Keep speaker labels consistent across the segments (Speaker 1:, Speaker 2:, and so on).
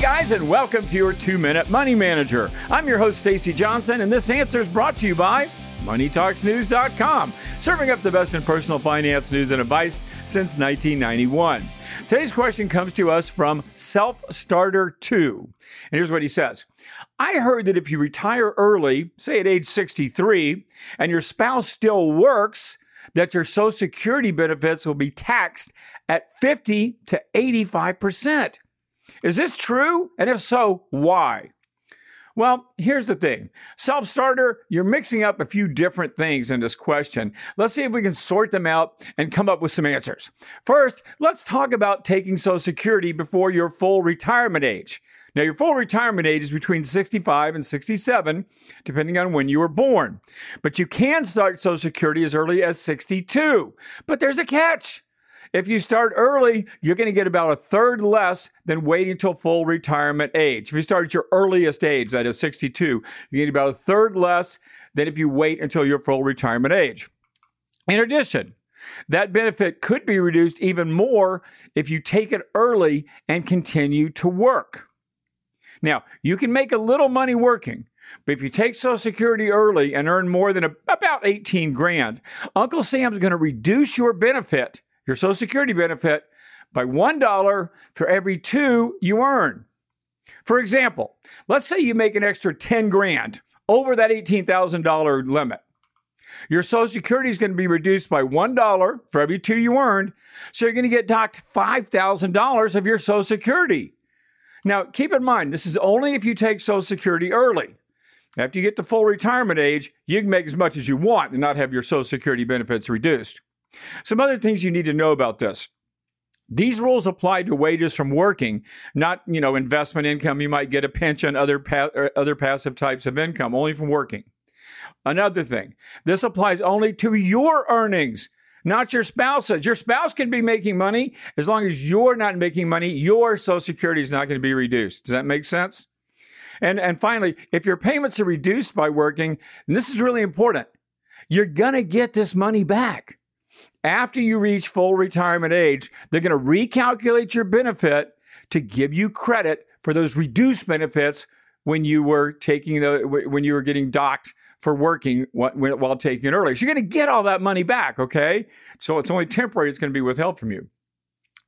Speaker 1: guys, and welcome to your two minute money manager. I'm your host, Stacy Johnson, and this answer is brought to you by MoneyTalksNews.com, serving up the best in personal finance news and advice since 1991. Today's question comes to us from Self Starter 2. And here's what he says I heard that if you retire early, say at age 63, and your spouse still works, that your Social Security benefits will be taxed at 50 to 85%. Is this true? And if so, why? Well, here's the thing self starter, you're mixing up a few different things in this question. Let's see if we can sort them out and come up with some answers. First, let's talk about taking Social Security before your full retirement age. Now, your full retirement age is between 65 and 67, depending on when you were born. But you can start Social Security as early as 62. But there's a catch. If you start early, you're going to get about a third less than waiting until full retirement age. If you start at your earliest age, that is 62, you get about a third less than if you wait until your full retirement age. In addition, that benefit could be reduced even more if you take it early and continue to work. Now, you can make a little money working, but if you take Social Security early and earn more than a, about 18 grand, Uncle Sam's going to reduce your benefit your Social Security benefit by $1 for every two you earn. For example, let's say you make an extra 10 grand over that $18,000 limit. Your Social Security is going to be reduced by $1 for every two you earned, so you're going to get docked $5,000 of your Social Security. Now, keep in mind, this is only if you take Social Security early. After you get to full retirement age, you can make as much as you want and not have your Social Security benefits reduced. Some other things you need to know about this. These rules apply to wages from working, not you know investment income. You might get a pension, other pa- other passive types of income, only from working. Another thing, this applies only to your earnings, not your spouse's. Your spouse can be making money as long as you're not making money. Your Social Security is not going to be reduced. Does that make sense? And and finally, if your payments are reduced by working, and this is really important, you're going to get this money back after you reach full retirement age, they're going to recalculate your benefit to give you credit for those reduced benefits when you were taking the when you were getting docked for working while taking it early. So you're going to get all that money back, okay? So it's only temporary; it's going to be withheld from you.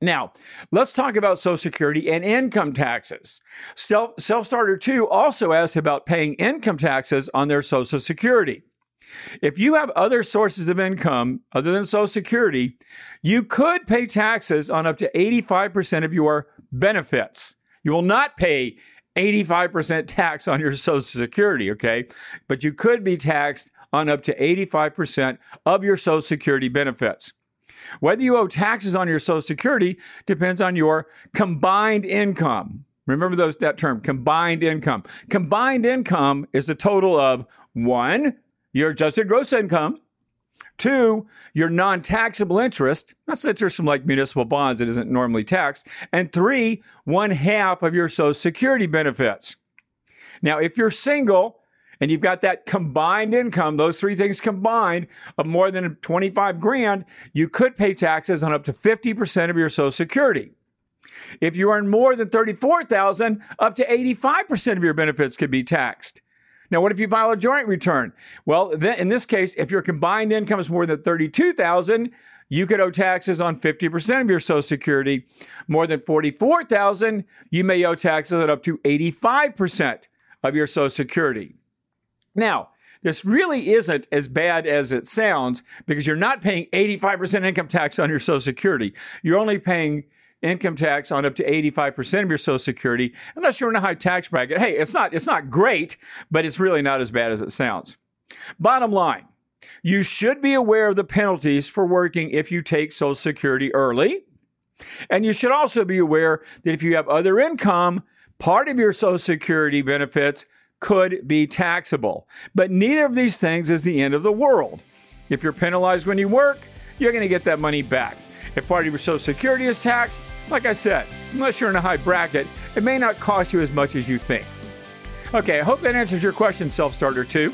Speaker 1: Now, let's talk about Social Security and income taxes. Self Starter 2 also asked about paying income taxes on their Social Security. If you have other sources of income other than Social Security, you could pay taxes on up to 85% of your benefits. You will not pay 85% tax on your Social Security, okay? But you could be taxed on up to 85% of your Social Security benefits. Whether you owe taxes on your Social Security depends on your combined income. Remember those that term, combined income. Combined income is the total of one, your adjusted gross income. Two, your non taxable interest. That's interest from like municipal bonds that isn't normally taxed. And three, one half of your Social Security benefits. Now, if you're single and you've got that combined income, those three things combined of more than 25 grand, you could pay taxes on up to 50% of your Social Security. If you earn more than 34,000, up to 85% of your benefits could be taxed. Now, what if you file a joint return? Well, then, in this case, if your combined income is more than 32,000, you could owe taxes on 50% of your Social Security. More than 44,000, you may owe taxes on up to 85% of your Social Security. Now, this really isn't as bad as it sounds because you're not paying 85% income tax on your Social Security. You're only paying income tax on up to 85% of your social security unless you're in a high tax bracket. Hey, it's not it's not great, but it's really not as bad as it sounds. Bottom line, you should be aware of the penalties for working if you take social security early. And you should also be aware that if you have other income, part of your social security benefits could be taxable. But neither of these things is the end of the world. If you're penalized when you work, you're going to get that money back. If Party your Social Security is taxed, like I said, unless you're in a high bracket, it may not cost you as much as you think. Okay, I hope that answers your question, Self Starter 2.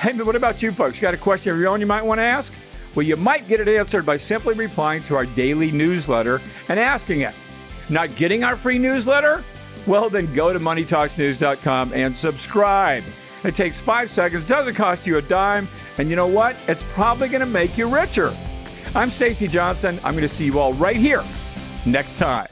Speaker 1: Hey, but what about you folks? You got a question of your own you might want to ask? Well, you might get it answered by simply replying to our daily newsletter and asking it. Not getting our free newsletter? Well, then go to moneytalksnews.com and subscribe. It takes five seconds, doesn't cost you a dime, and you know what? It's probably going to make you richer. I'm Stacy Johnson. I'm going to see you all right here next time.